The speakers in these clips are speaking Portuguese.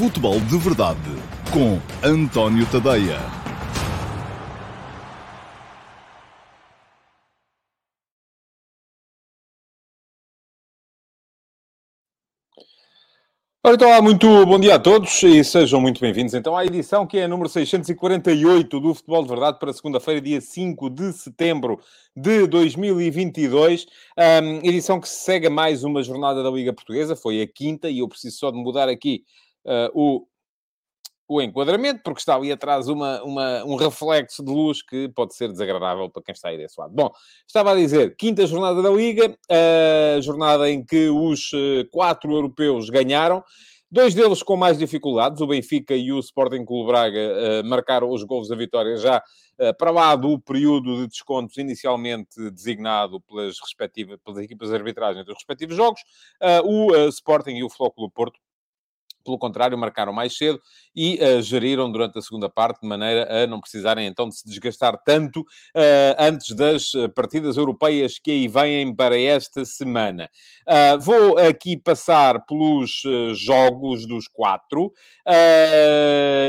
Futebol de Verdade com António Tadeia. Ora, então, muito bom dia a todos e sejam muito bem-vindos então à edição que é a número 648 do Futebol de Verdade para segunda-feira, dia 5 de setembro de 2022. Um, edição que segue mais uma jornada da Liga Portuguesa, foi a quinta e eu preciso só de mudar aqui uh, o, o enquadramento, porque está ali atrás uma, uma, um reflexo de luz que pode ser desagradável para quem está aí desse lado. Bom, estava a dizer, quinta jornada da Liga, a jornada em que os eh, quatro europeus ganharam, dois deles com mais dificuldades, o Benfica e o Sporting Clube Braga uh, marcaram os gols da vitória já uh, para lá do período de descontos inicialmente designado pelas, respectivas, pelas equipas de arbitragem dos respectivos jogos, uh, o Sporting e o Flóculo Porto pelo contrário, marcaram mais cedo e uh, geriram durante a segunda parte, de maneira a não precisarem então de se desgastar tanto uh, antes das eh, partidas europeias que aí vêm para esta semana. Uh, vou aqui passar pelos jogos dos quatro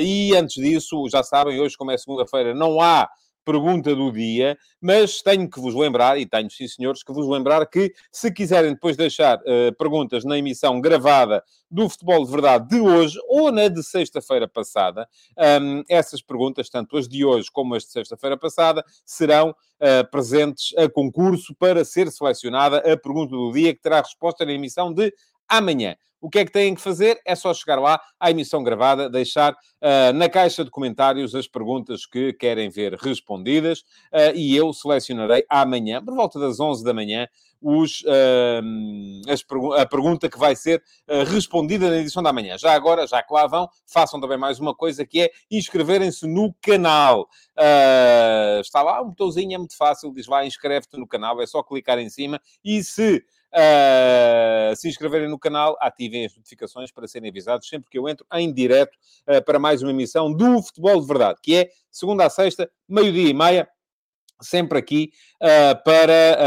e antes disso, já sabem, hoje, como é segunda-feira, não há pergunta do dia, mas tenho que vos lembrar, e tenho sim senhores, que vos lembrar que se quiserem depois deixar uh, perguntas na emissão gravada do Futebol de Verdade de hoje ou na de sexta-feira passada, um, ehm, essas perguntas, tanto as de hoje como as de sexta-feira passada, serão uh, presentes a concurso para ser selecionada a pergunta do dia, que terá resposta na emissão de amanhã. O que é que têm que fazer? É só chegar lá à emissão gravada, deixar uh, na caixa de comentários as perguntas que querem ver respondidas uh, e eu selecionarei amanhã, por volta das 11 da manhã, os, uh, as, a pergunta que vai ser respondida na edição da manhã. Já agora, já que lá vão, façam também mais uma coisa que é inscreverem-se no canal. está lá um botãozinho, é muito fácil, diz lá, inscreve-te no canal, é só clicar em cima e se Uh, se inscreverem no canal, ativem as notificações para serem avisados sempre que eu entro em direto uh, para mais uma emissão do Futebol de Verdade, que é segunda a sexta, meio-dia e meia, sempre aqui uh, para,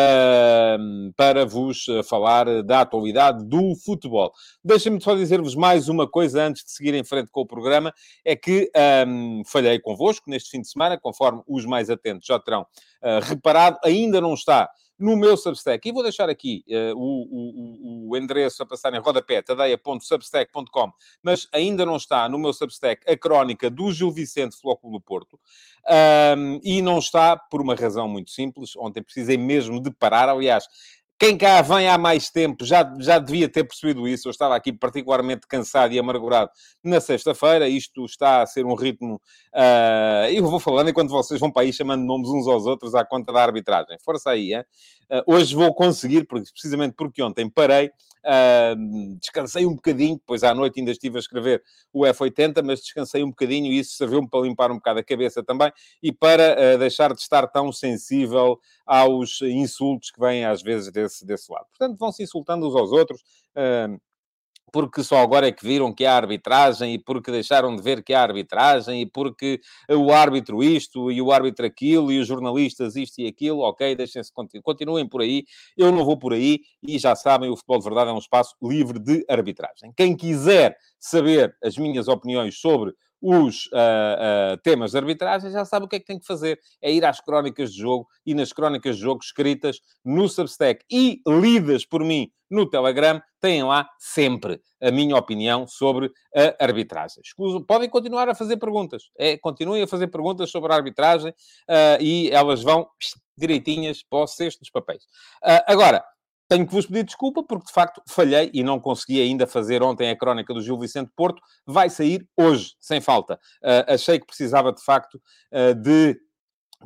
uh, para vos falar da atualidade do futebol. Deixem-me só dizer-vos mais uma coisa antes de seguir em frente com o programa, é que um, falhei convosco neste fim de semana, conforme os mais atentos já terão uh, reparado, ainda não está no meu Substack. E vou deixar aqui uh, o, o, o, endereço a passar em rodapé, tadeia.substack.com, mas ainda não está no meu Substack a crónica do Gil Vicente Flóculo do Porto. Um, e não está por uma razão muito simples. Ontem precisei mesmo de parar. Aliás, quem cá vem há mais tempo já, já devia ter percebido isso. Eu estava aqui particularmente cansado e amargurado na sexta-feira. Isto está a ser um ritmo. Uh, eu vou falando enquanto vocês vão para aí chamando nomes uns aos outros à conta da arbitragem. Força aí, hein? Uh, hoje vou conseguir, porque, precisamente porque ontem parei, uh, descansei um bocadinho, depois à noite ainda estive a escrever o F80, mas descansei um bocadinho e isso serviu-me para limpar um bocado a cabeça também e para deixar de estar tão sensível aos insultos que vêm às vezes desse, desse lado. Portanto, vão se insultando uns aos outros. Uh, porque só agora é que viram que há arbitragem e porque deixaram de ver que há arbitragem e porque o árbitro isto e o árbitro aquilo e os jornalistas isto e aquilo, ok, deixem-se, continuem por aí, eu não vou por aí e já sabem, o Futebol de Verdade é um espaço livre de arbitragem. Quem quiser saber as minhas opiniões sobre os uh, uh, temas de arbitragem, já sabe o que é que tem que fazer. É ir às crónicas de jogo e nas crónicas de jogo escritas no Substack e lidas por mim no Telegram, têm lá sempre a minha opinião sobre a arbitragem. Escuso, podem continuar a fazer perguntas. É, continuem a fazer perguntas sobre a arbitragem uh, e elas vão direitinhas para o cesto dos papéis. agora, tenho que vos pedir desculpa porque, de facto, falhei e não consegui ainda fazer ontem a crónica do Gil Vicente Porto. Vai sair hoje, sem falta. Uh, achei que precisava, de facto, uh, de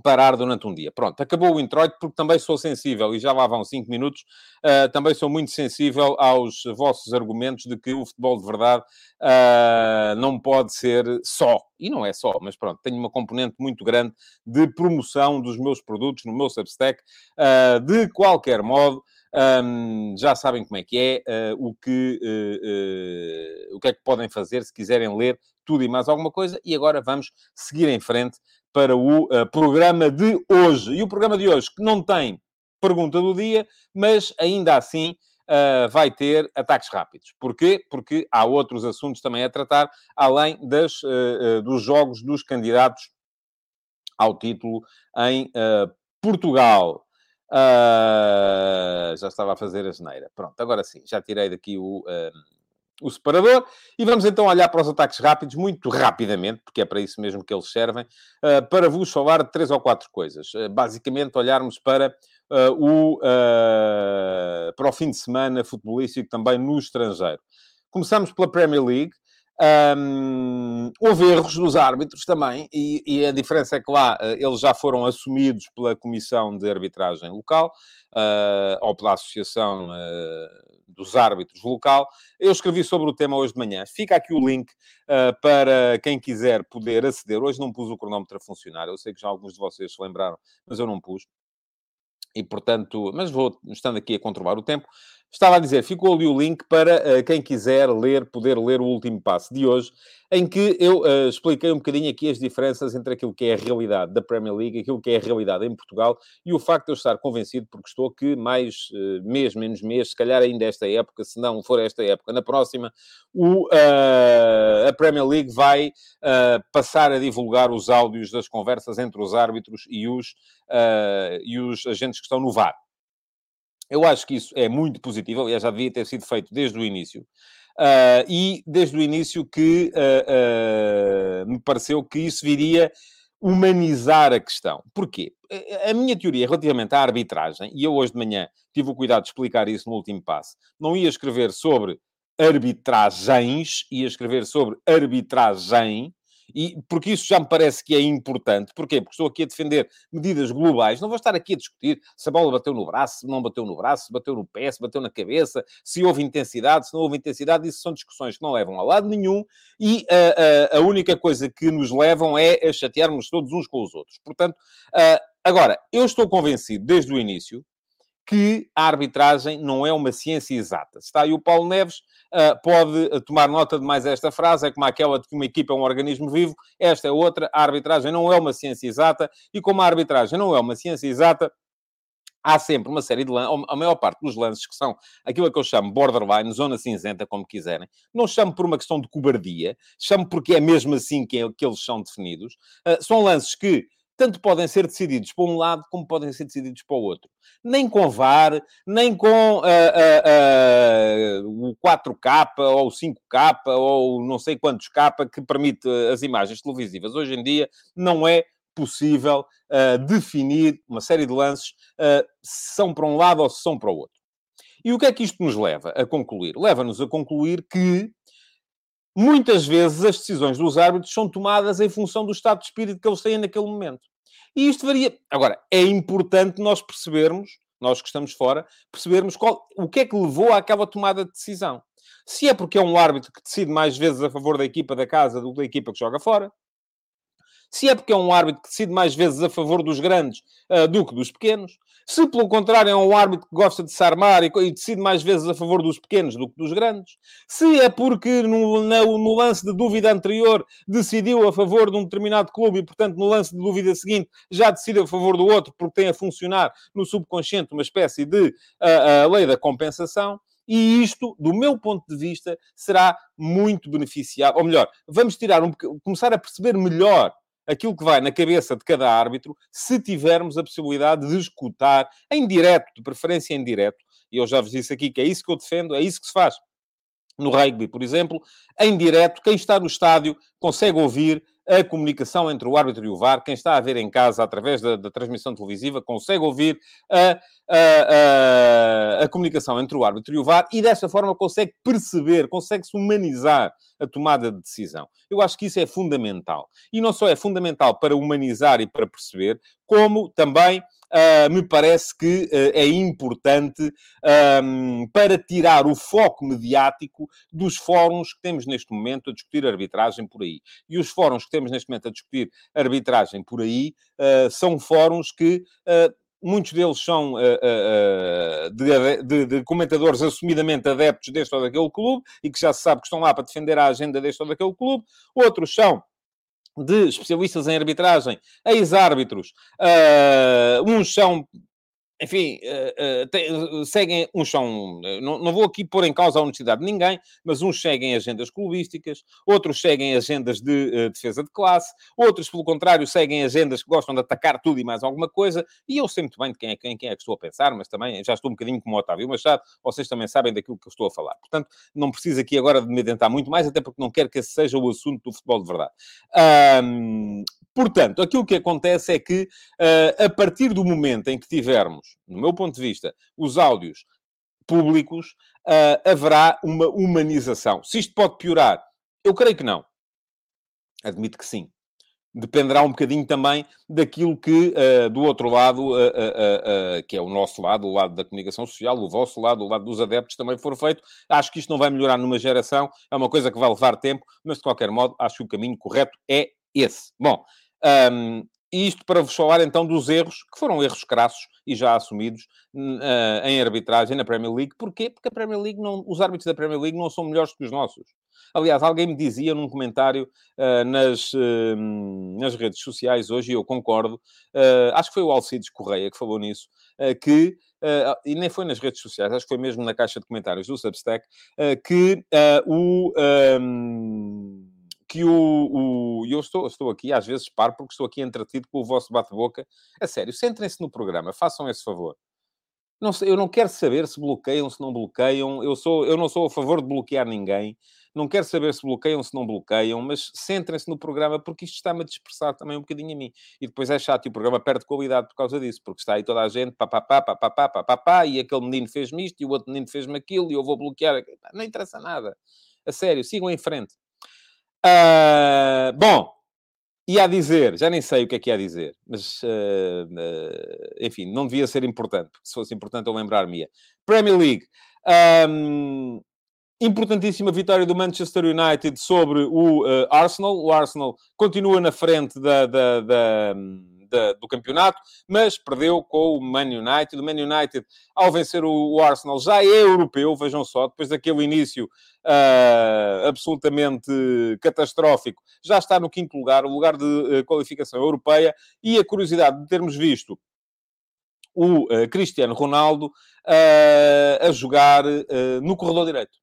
parar durante um dia. Pronto, acabou o introito porque também sou sensível, e já lá vão cinco minutos, uh, também sou muito sensível aos vossos argumentos de que o futebol de verdade uh, não pode ser só, e não é só, mas pronto, tenho uma componente muito grande de promoção dos meus produtos no meu Substack, uh, de qualquer modo, um, já sabem como é que é, uh, o, que, uh, uh, o que é que podem fazer se quiserem ler tudo e mais alguma coisa. E agora vamos seguir em frente para o programa de hoje. E o programa de hoje, que não tem pergunta do dia, mas ainda assim uh, vai ter ataques rápidos. Porquê? Porque há outros assuntos também a tratar, além das, uh, dos jogos dos candidatos ao título em Portugal. Já estava a fazer a geneira. Pronto, agora sim, já tirei daqui o o separador. E vamos então olhar para os ataques rápidos, muito rapidamente, porque é para isso mesmo que eles servem, uh, para vos falar de três ou quatro coisas. Uh, basicamente, olharmos para, uh, o, para o fim de semana futebolístico também no estrangeiro. Começamos pela Premier League. Um, houve erros dos árbitros também, e, e, a diferença é que lá eles já foram assumidos pela Comissão de Arbitragem Local, ou pela Associação dos árbitros local. Eu escrevi sobre o tema hoje de manhã. Fica aqui o link uh, para quem quiser poder aceder. Hoje não pus o cronómetro a funcionar. Eu sei que já alguns de vocês se lembraram, mas eu não pus. E, portanto, mas vou, estando aqui a controlar o tempo, Estava a dizer, ficou ali o link para uh, quem quiser ler, poder ler o último passo de hoje, em que eu uh, expliquei um bocadinho aqui as diferenças entre aquilo que é a realidade da Premier League, aquilo que é a realidade em Portugal e o facto de eu estar convencido, porque estou que mais uh, mês, menos mês, se calhar ainda esta época, se não for esta época, na próxima, o, a Premier League vai passar a divulgar os áudios das conversas entre os árbitros e os, e os agentes que estão no VAR. Eu acho que isso é muito positivo, aliás, já devia ter sido feito desde o início. Uh, e desde o início que uh, uh, me pareceu que isso viria humanizar a questão. Porquê? A minha teoria relativamente à arbitragem, e eu hoje de manhã tive o cuidado de explicar isso no último passo, não ia escrever sobre arbitragens, ia escrever sobre arbitragem, e porque isso já me parece que é importante. Porquê? Porque estou aqui a defender medidas globais. Não vou estar aqui a discutir se a bola bateu no braço, se não bateu no braço, se bateu no pé, se bateu na cabeça, se houve intensidade, se não houve intensidade. Isso são discussões que não levam a lado nenhum e uh, uh, a única coisa que nos levam é a chatearmos todos uns com os outros. Portanto, uh, agora, eu estou convencido desde o início que a arbitragem não é uma ciência exata. Está aí o Paulo Neves, uh, pode tomar nota de mais esta frase, é como aquela de que uma equipa é um organismo vivo, esta é outra, a arbitragem não é uma ciência exata, e como a arbitragem não é uma ciência exata, há sempre uma série de lances, a maior parte dos lances que são aquilo que eu chamo borderline, zona cinzenta, como quiserem, não chamo por uma questão de cobardia, chamo porque é mesmo assim que, é, que eles são definidos, uh, são lances que tanto podem ser decididos para um lado como podem ser decididos para o outro. Nem com VAR, nem com uh, uh, uh, o 4K ou o 5K ou não sei quantos K que permite as imagens televisivas. Hoje em dia não é possível definir uma série de lances se são para um lado ou se são para o outro. E o que é que isto nos leva a concluir? Leva-nos a concluir que muitas vezes as decisões dos árbitros são tomadas em função do estado de espírito que eles têm naquele momento. E isto varia. Agora, é importante nós percebermos, nós que estamos fora, percebermos qual, o que é que levou àquela tomada de decisão. Se é porque é um árbitro que decide mais vezes a favor da equipa da casa do que da equipa que joga fora, se é porque é um árbitro que decide mais vezes a favor dos grandes uh, do que dos pequenos, se pelo contrário é um árbitro que gosta de se armar e, e, decide mais vezes a favor dos pequenos do que dos grandes, se é porque no, no, lance de dúvida anterior decidiu a favor de um determinado clube e, portanto, no lance de dúvida seguinte já decide a favor do outro porque tem a funcionar no subconsciente uma espécie de uh, uh, lei da compensação. E isto, do meu ponto de vista, será muito beneficiável. Ou melhor, vamos tirar um, começar a perceber melhor aquilo que vai na cabeça de cada árbitro, se tivermos a possibilidade de escutar em direto, de preferência em direto, e eu já vos disse aqui que é isso que eu defendo, é isso que se faz. No rugby, por exemplo, em direto, quem está no estádio consegue ouvir a comunicação entre o árbitro e o VAR. Quem está a ver em casa, através da, da transmissão televisiva, consegue ouvir a, a, a, comunicação entre o árbitro e o VAR e, dessa forma, consegue perceber, consegue-se humanizar a tomada de decisão. Eu acho que isso é fundamental. E não só é fundamental para humanizar e para perceber, como também uh, me parece que uh, é importante um, para tirar o foco mediático dos fóruns que temos neste momento a discutir arbitragem por aí. E os fóruns que temos neste momento a discutir arbitragem por aí uh, são fóruns que muitos deles são uh, uh, de, de, de, comentadores assumidamente adeptos deste ou daquele clube e que já se sabe que estão lá para defender a agenda deste ou daquele clube, outros são de especialistas em arbitragem, ex-árbitros, uh, uns são enfim, uh, uh, te, uh, seguem, uns são, não, não, vou aqui pôr em causa a honestidade de ninguém, mas uns seguem agendas clubísticas, outros seguem agendas de defesa de classe, outros, pelo contrário, seguem agendas que gostam de atacar tudo e mais alguma coisa, e eu sei muito bem de quem é, quem, quem é que estou a pensar, mas também já estou um bocadinho como o Otávio Machado, vocês também sabem daquilo que eu estou a falar. Portanto, não preciso aqui agora de me adentar muito mais, até porque não quero que esse seja o assunto do futebol de verdade. Um, Portanto, aquilo que acontece é que, uh, a partir do momento em que tivermos, no meu ponto de vista, os áudios públicos, uh, haverá uma humanização. Se isto pode piorar, eu creio que não. Admito que sim. Dependerá um bocadinho também daquilo que, uh, do outro lado, que é o nosso lado, o lado da comunicação social, o vosso lado, o lado dos adeptos, também for feito. Acho que isto não vai melhorar numa geração, é uma coisa que vai levar tempo, mas de qualquer modo, acho que o caminho correto é esse. Bom, um, isto para vos falar então dos erros, que foram erros crassos e já assumidos uh, em arbitragem na Premier League. Porquê? Porque a Premier League não, os árbitros da Premier League não são melhores que os nossos. Aliás, alguém me dizia num comentário uh, nas, uh, nas redes sociais hoje, e eu concordo, acho que foi o Alcides Correia que falou nisso, que, e nem foi nas redes sociais, acho que foi mesmo na caixa de comentários do Substack, que o. Um, que o. o eu estou, estou aqui, às vezes paro, porque estou aqui entretido com o vosso bate-boca. A sério, centrem-se no programa, façam esse favor. Não eu não quero saber se bloqueiam, se não bloqueiam. Eu, sou, eu não sou a favor de bloquear ninguém. Não quero saber se bloqueiam, se não bloqueiam, mas centrem-se no programa, porque isto está-me a dispersar também um bocadinho a mim. E depois é chato e o programa perde qualidade por causa disso, porque está aí toda a gente, papapá, papapá, papapá, e aquele menino fez-me isto, e o outro menino fez-me aquilo, e eu vou bloquear. Não interessa nada. A sério, sigam em frente. Uh, bom, ia dizer, já nem sei o que é que ia dizer, mas uh, uh, enfim, não devia ser importante, porque se fosse importante eu lembrar-me. Premier League. Um, importantíssima vitória do Manchester United sobre o Arsenal. O Arsenal continua na frente da, da, da da, do campeonato, mas perdeu com o Man United. O Man United, ao vencer o, Arsenal, já é europeu, vejam só, depois daquele início uh, absolutamente catastrófico, já está no quinto lugar, o lugar de uh, qualificação europeia, e a curiosidade de termos visto o uh, Cristiano Ronaldo a jogar no corredor direito.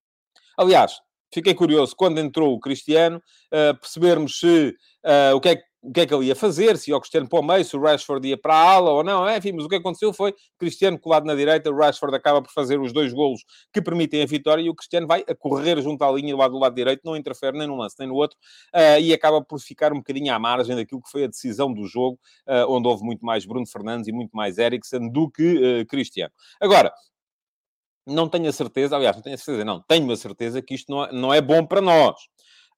Aliás, fiquei curioso quando entrou o Cristiano, percebermos se o que é que o que é que ele ia fazer, se ia o Cristiano para o meio, se o Rashford ia para a ala ou não, enfim, mas o que aconteceu foi Cristiano colado na direita, o Rashford acaba por fazer os dois golos que permitem a vitória e o Cristiano vai a correr junto à linha lado do lado direito, não interfere nem num lance nem no outro uh, e acaba por ficar um bocadinho à margem daquilo que foi a decisão do jogo, uh, onde houve muito mais Bruno Fernandes e muito mais Eriksen do que uh, Cristiano. Agora, não tenho a certeza, aliás, não tenho a certeza, não, tenho a certeza que isto não é, não é bom para nós.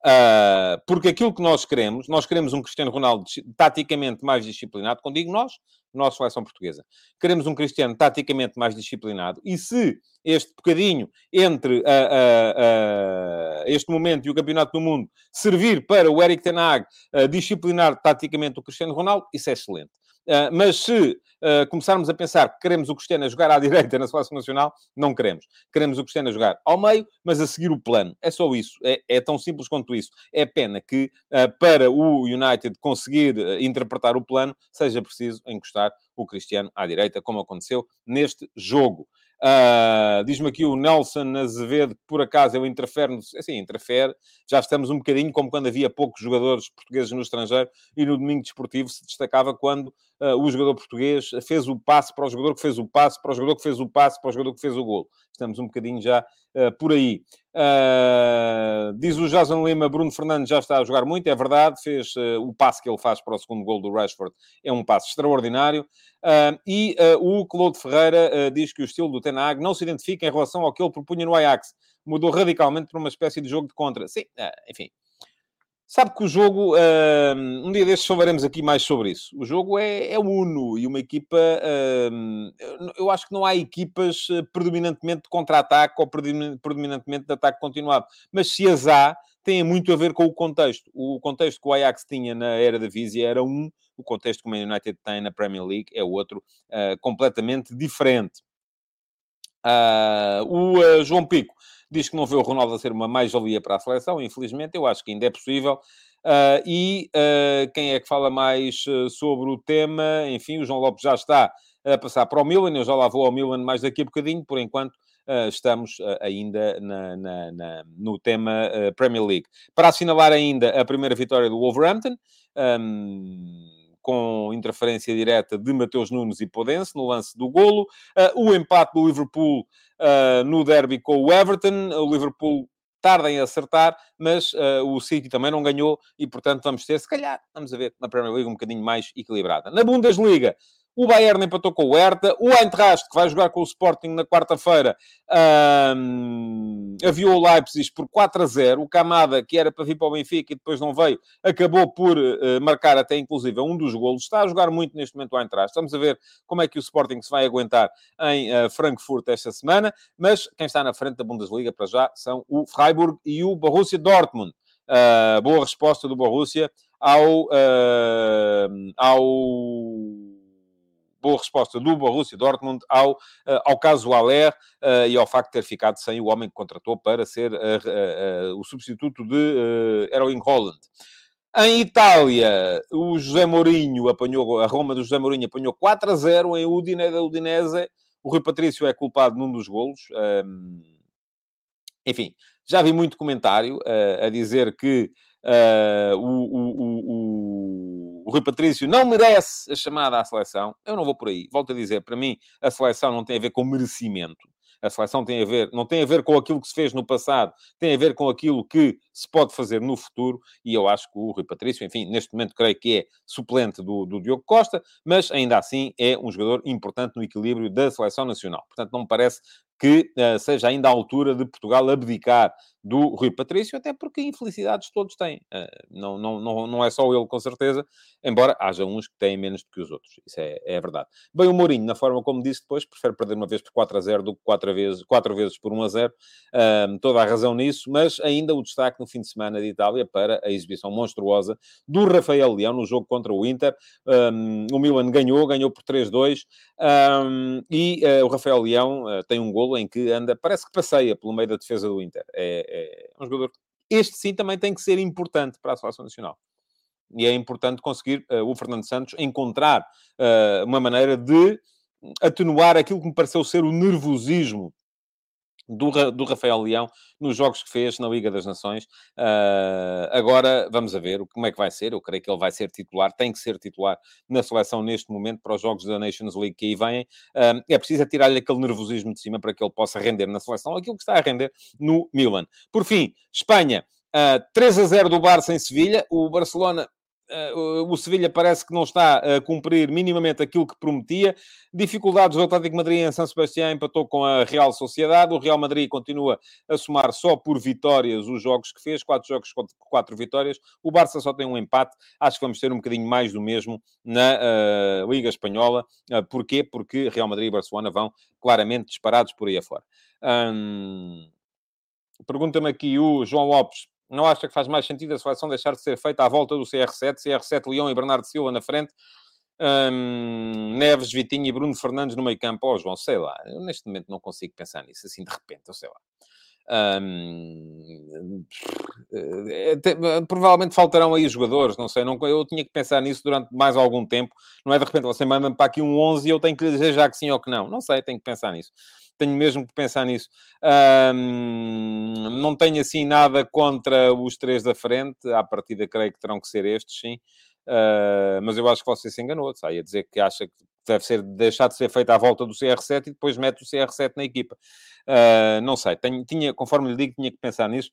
Uh, porque aquilo que nós queremos, nós queremos um Cristiano Ronaldo taticamente mais disciplinado, quando digo nós, nossa seleção portuguesa. Queremos um Cristiano taticamente mais disciplinado. E se este bocadinho entre uh, uh, este momento e o Campeonato do Mundo servir para o Eric Ten Hag disciplinar taticamente o Cristiano Ronaldo, isso é excelente. Uh, mas se uh, começarmos a pensar que queremos o Cristiano a jogar à direita na seleção nacional, não queremos. Queremos o Cristiano a jogar ao meio, mas a seguir o plano. É só isso. É, é tão simples quanto isso. É pena que uh, para o United conseguir interpretar o plano, seja preciso encostar o Cristiano à direita, como aconteceu neste jogo. Uh, Diz-me aqui o Nelson Azevedo que por acaso ele interfere, assim, interfere, já estamos um bocadinho como quando havia poucos jogadores portugueses no estrangeiro e no domingo desportivo se destacava quando uh, o jogador português fez o passe para o jogador que fez o passe, para o jogador que fez o passe, para o jogador que fez o gol. Estamos um bocadinho já por aí. Uh, diz o Jason Lima, Bruno Fernandes já está a jogar muito, é verdade, fez uh, o passe que ele faz para o segundo gol do Rashford, é um passe extraordinário. Uh, e o Claude Ferreira diz que o estilo do Tenag não se identifica em relação ao que ele propunha no Ajax. Mudou radicalmente para uma espécie de jogo de contra. Sim, enfim, Sabe que o jogo, um dia destes falaremos aqui mais sobre isso. O jogo é, é uno e uma equipa. eu acho que não há equipas eh, predominantemente de contra-ataque ou predominantemente de ataque continuado. Mas se as há, tem muito a ver com o contexto. O contexto que o Ajax tinha na era da Vizia era um, o contexto que o Man United tem na Premier League é outro, uh, completamente diferente. Uh, o uh, João Pico diz que não vê o Ronaldo a ser uma mais-valia para a seleção, infelizmente, eu acho que ainda é possível. Uh, e uh, quem é que fala mais uh, sobre o tema? Enfim, o João Lopes já está a passar para o Milan. Eu já lá vou ao Milan mais daqui a bocadinho, por enquanto. Estamos ainda na, na, na, no tema Premier League. Para assinalar ainda a primeira vitória do Wolverhampton, um, com interferência direta de Mateus Nunes e Podense no lance do golo, o empate do Liverpool no derby com o Everton, o Liverpool tarda em acertar, mas uh, o City também não ganhou e, portanto, vamos ter, se calhar, vamos a ver, na Premier League um bocadinho mais equilibrada. Na Bundesliga, o Bayern empatou com o Hertha. O Eintracht, que vai jogar com o Sporting na quarta-feira, um, aviou o Leipzig por 4 a 0. O Camada, que era para vir para o Benfica e depois não veio, acabou por uh, marcar até, inclusive, um dos golos. Está a jogar muito neste momento o Eintracht. Vamos a ver como é que o Sporting se vai aguentar em uh, Frankfurt esta semana. Mas quem está na frente da Bundesliga, para já, são o Freiburg e o Borussia Dortmund. Uh, boa resposta do Borussia ao, ao boa resposta do Borussia Dortmund ao, eh, ao caso Aller eh, e ao facto de ter ficado sem o homem que contratou para ser eh, o substituto de Erling Holland. Em Itália, o José Mourinho apanhou, a Roma do José Mourinho apanhou 4 a 0 em Udine da Udinese. O Rui Patrício é culpado num dos golos. enfim, já vi muito comentário a dizer que o, o, o o Rui Patrício não merece a chamada à seleção. Eu não vou por aí. Volto a dizer, para mim, a seleção não tem a ver com merecimento. A seleção tem a ver, não tem a ver com aquilo que se fez no passado, tem a ver com aquilo que se pode fazer no futuro. E eu acho que o Rui Patrício, enfim, neste momento creio que é suplente do, do Diogo Costa, mas ainda assim é um jogador importante no equilíbrio da seleção nacional. Portanto, não me parece que uh, seja ainda a altura de Portugal abdicar do Rui Patrício, até porque infelicidades todos têm. Uh, não, não, não, não é só ele, com certeza, embora haja uns que têm menos do que os outros. Isso é, é verdade. Bem, o Mourinho, na forma como disse depois, prefere perder uma vez por 4 a 0 do que 4 vezes, 4 vezes por 1 a 0. Uh, toda a razão nisso, mas ainda o destaque no fim de semana de Itália para a exibição monstruosa do Rafael Leão no jogo contra o Inter. Um, o Milan ganhou, ganhou por 3-2 um, e uh, o Rafael Leão tem um gol golo em que anda, parece que passeia pelo meio da defesa do Inter. É, é um jogador. Este sim também tem que ser importante para a seleção nacional. E é importante conseguir uh, o Fernando Santos encontrar uh, uma maneira de atenuar aquilo que me pareceu ser o nervosismo do, do Rafael Leão nos jogos que fez na Liga das Nações. Uh, agora vamos a ver como é que vai ser. Eu creio que ele vai ser titular, tem que ser titular na seleção neste momento para os jogos da Nations League que aí vêm. Uh, é preciso tirar-lhe aquele nervosismo de cima para que ele possa render na seleção aquilo que está a render no Milan. Por fim, Espanha. Uh, 3 a 0 do Barça em Sevilha. O Barcelona o Sevilha parece que não está a cumprir minimamente aquilo que prometia. Dificuldades do Atlético Madrid em São Sebastião empatou com a Real Sociedade. O Real Madrid continua a somar só por vitórias os jogos que fez, quatro jogos com quatro vitórias. O Barça só tem um empate. Acho que vamos ter um bocadinho mais do mesmo na uh, Liga Espanhola. Uh, porquê? Porque Real Madrid e Barcelona vão claramente disparados por aí afora. Um... Pergunta-me aqui o João Lopes não acha que faz mais sentido a seleção deixar de ser feita à volta do CR7, CR7, Leão e Bernardo Silva na frente, hum, Neves, Vitinho e Bruno Fernandes no meio campo? Oh, João, sei lá, eu neste momento não consigo pensar nisso, assim de repente, eu sei lá. Hum, provavelmente faltarão aí jogadores, não sei, não, eu tinha que pensar nisso durante mais algum tempo, não é de repente você manda-me para aqui um 11 e eu tenho que lhe dizer já que sim ou que não, não sei, tenho que pensar nisso tenho mesmo que pensar nisso. Um, não tenho assim nada contra os três da frente, à partida creio que terão que ser estes, sim. Uh, mas eu acho que você se enganou, sai a dizer que acha que deve ser deixar de ser feita à volta do CR7 e depois mete o CR7 na equipa. Uh, não sei, tenho, tinha, conforme lhe digo, tinha que pensar nisso.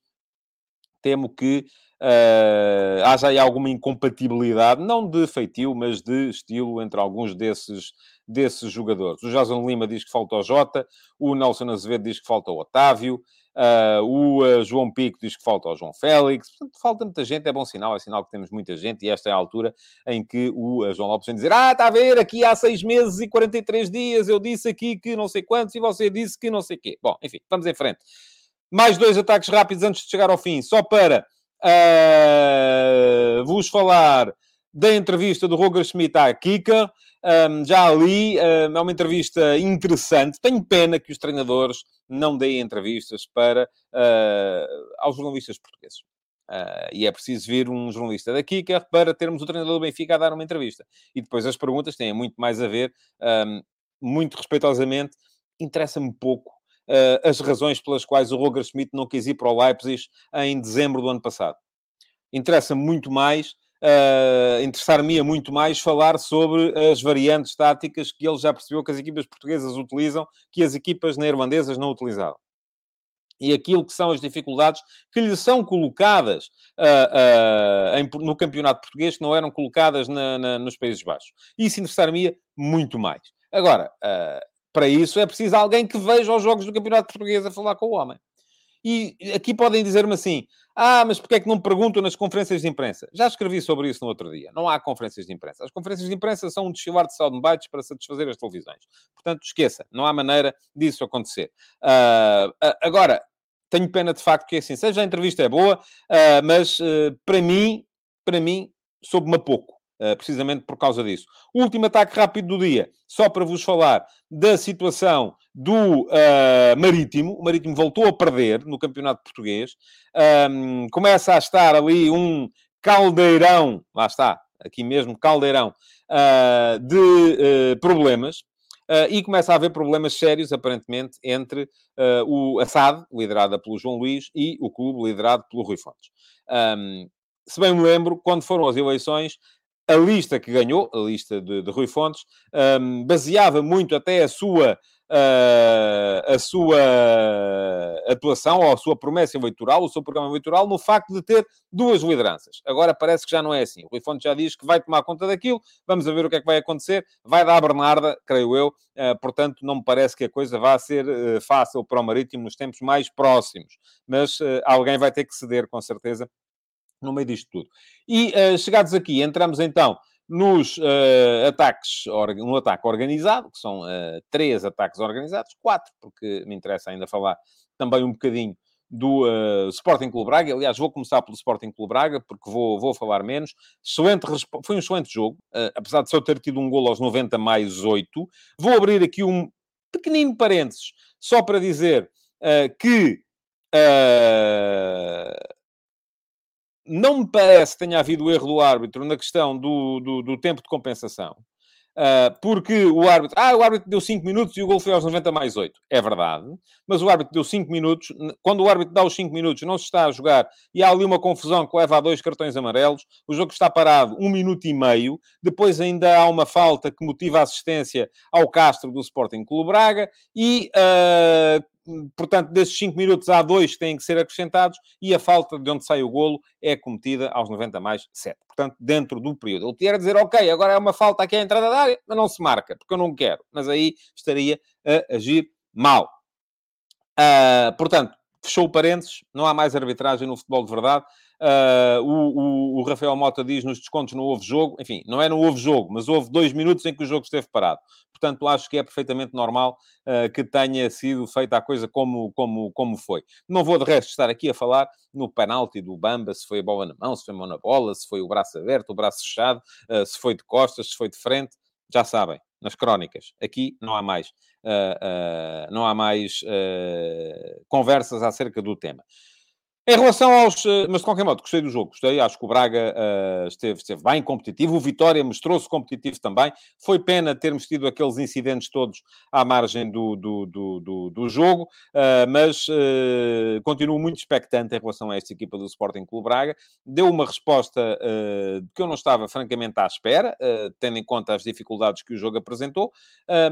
Temo que uh, haja aí alguma incompatibilidade, não de feitio, mas de estilo entre alguns desses desses jogadores. O Jason Lima diz que falta o Jota, o Nelson Azevedo diz que falta o Otávio, uh, o uh, João Pico diz que falta o João Félix. Portanto, falta muita gente, é bom sinal, é sinal que temos muita gente e esta é a altura em que o João Lopes vem dizer ah, está a ver, aqui há seis meses e 43 dias eu disse aqui que não sei quantos e você disse que não sei quê. Bom, enfim, vamos em frente. Mais dois ataques rápidos antes de chegar ao fim, só para vos falar da entrevista do Roger Schmidt à Kika. Um, já ali, um, é uma entrevista interessante. Tenho pena que os treinadores não deem entrevistas para, uh, aos jornalistas portugueses. Uh, e é preciso vir um jornalista da Kika para termos o treinador do Benfica a dar uma entrevista. E depois as perguntas têm muito mais a ver um, muito respeitosamente, interessa-me pouco uh, as razões pelas quais o Roger Schmidt não quis ir para o Leipzig em dezembro do ano passado. Interessa-me muito mais Uh, interessar-me muito mais falar sobre as variantes táticas que ele já percebeu que as equipas portuguesas utilizam, que as equipas neerlandesas não utilizavam. E aquilo que são as dificuldades que lhe são colocadas uh, uh, em, no campeonato português, que não eram colocadas na, na, nos Países Baixos. Isso interessar-me muito mais. Agora, para isso é preciso alguém que veja os jogos do campeonato português a falar com o homem. E aqui podem dizer-me assim: ah, mas porquê é que não perguntam nas conferências de imprensa? Já escrevi sobre isso no outro dia. Não há conferências de imprensa. As conferências de imprensa são um desfilar de soundbites para satisfazer as televisões. Portanto, esqueça. Não há maneira disso acontecer. Uh, agora, tenho pena de facto que assim seja. A entrevista é boa, uh, mas uh, para mim, para mim, soube-me pouco. Uh, precisamente por causa disso. O último ataque rápido do dia, só para vos falar da situação do uh, Marítimo. O Marítimo voltou a perder no Campeonato Português. Um, começa a estar ali um caldeirão, lá está, aqui mesmo, caldeirão, uh, de problemas. e começa a haver problemas sérios, aparentemente, entre o Assad, liderada pelo João Luís, e o clube, liderado pelo Rui Fontes. Um, se bem me lembro, quando foram as eleições, a lista que ganhou, a lista de, de Rui Fontes, um, baseava muito até a sua, uh, a sua atuação ou a sua promessa eleitoral, o seu programa eleitoral, no facto de ter duas lideranças. Agora parece que já não é assim. O Rui Fontes já diz que vai tomar conta daquilo, vamos ver o que é que vai acontecer. Vai dar a Bernarda, creio eu, uh, portanto, não me parece que a coisa vá ser uh, fácil para o Marítimo nos tempos mais próximos. Mas alguém vai ter que ceder, com certeza, no meio disto tudo. E uh, chegados aqui, entramos então nos uh, ataques, no ataque organizado, que são uh, três ataques organizados, quatro, porque me interessa ainda falar também um bocadinho do uh, Sporting Clube Braga. Aliás, vou começar pelo Sporting Clube Braga, porque vou, vou falar menos. Excelente, foi um excelente jogo, apesar de só ter tido um gol aos 90 mais 8. Vou abrir aqui um pequenino parênteses, só para dizer que não me parece que tenha havido erro do árbitro na questão do, do, do tempo de compensação. Uh, porque o árbitro... Ah, o árbitro deu 5 minutos e o gol foi aos 90 mais 8. É verdade. Mas o árbitro deu 5 minutos. Quando o árbitro dá os 5 minutos, não se está a jogar e há ali uma confusão que leva a dois cartões amarelos. O jogo está parado um minuto e meio. Depois ainda há uma falta que motiva a assistência ao Castro do Sporting Clube Braga. E uh, portanto, desses 5 minutos há dois que têm que ser acrescentados e a falta de onde sai o golo é cometida aos 90 mais 7. Portanto, dentro do período. Ele tinha dizer, ok, agora é uma falta aqui à entrada da área, mas não se marca, porque eu não quero. Mas aí estaria a agir mal. Uh, portanto, fechou o parênteses, não há mais arbitragem no futebol de verdade. Uh, o, o, o, Rafael Mota diz nos descontos não houve jogo. Enfim, não é não houve jogo, mas houve dois minutos em que o jogo esteve parado. Portanto, acho que é perfeitamente normal uh, que tenha sido feita a coisa como, como, como foi. Não vou, de resto, estar aqui a falar no penalti do Bamba, se foi a bola na mão, se foi a mão na bola, se foi o braço aberto, o braço fechado, uh, se foi de costas, se foi de frente. Já sabem, nas crónicas. Aqui não há mais, não há mais conversas acerca do tema. Em relação aos. Eh, mas de qualquer modo, gostei do jogo, gostei. Acho que o Braga uh, esteve, esteve bem competitivo. O Vitória mostrou-se competitivo também. Foi pena termos tido aqueles incidentes todos à margem do, do, do, do, do jogo, uh, mas uh, continuo muito expectante em relação a esta equipa do Sporting Clube Braga. Deu uma resposta que eu não estava francamente à espera, tendo em conta as dificuldades que o jogo apresentou,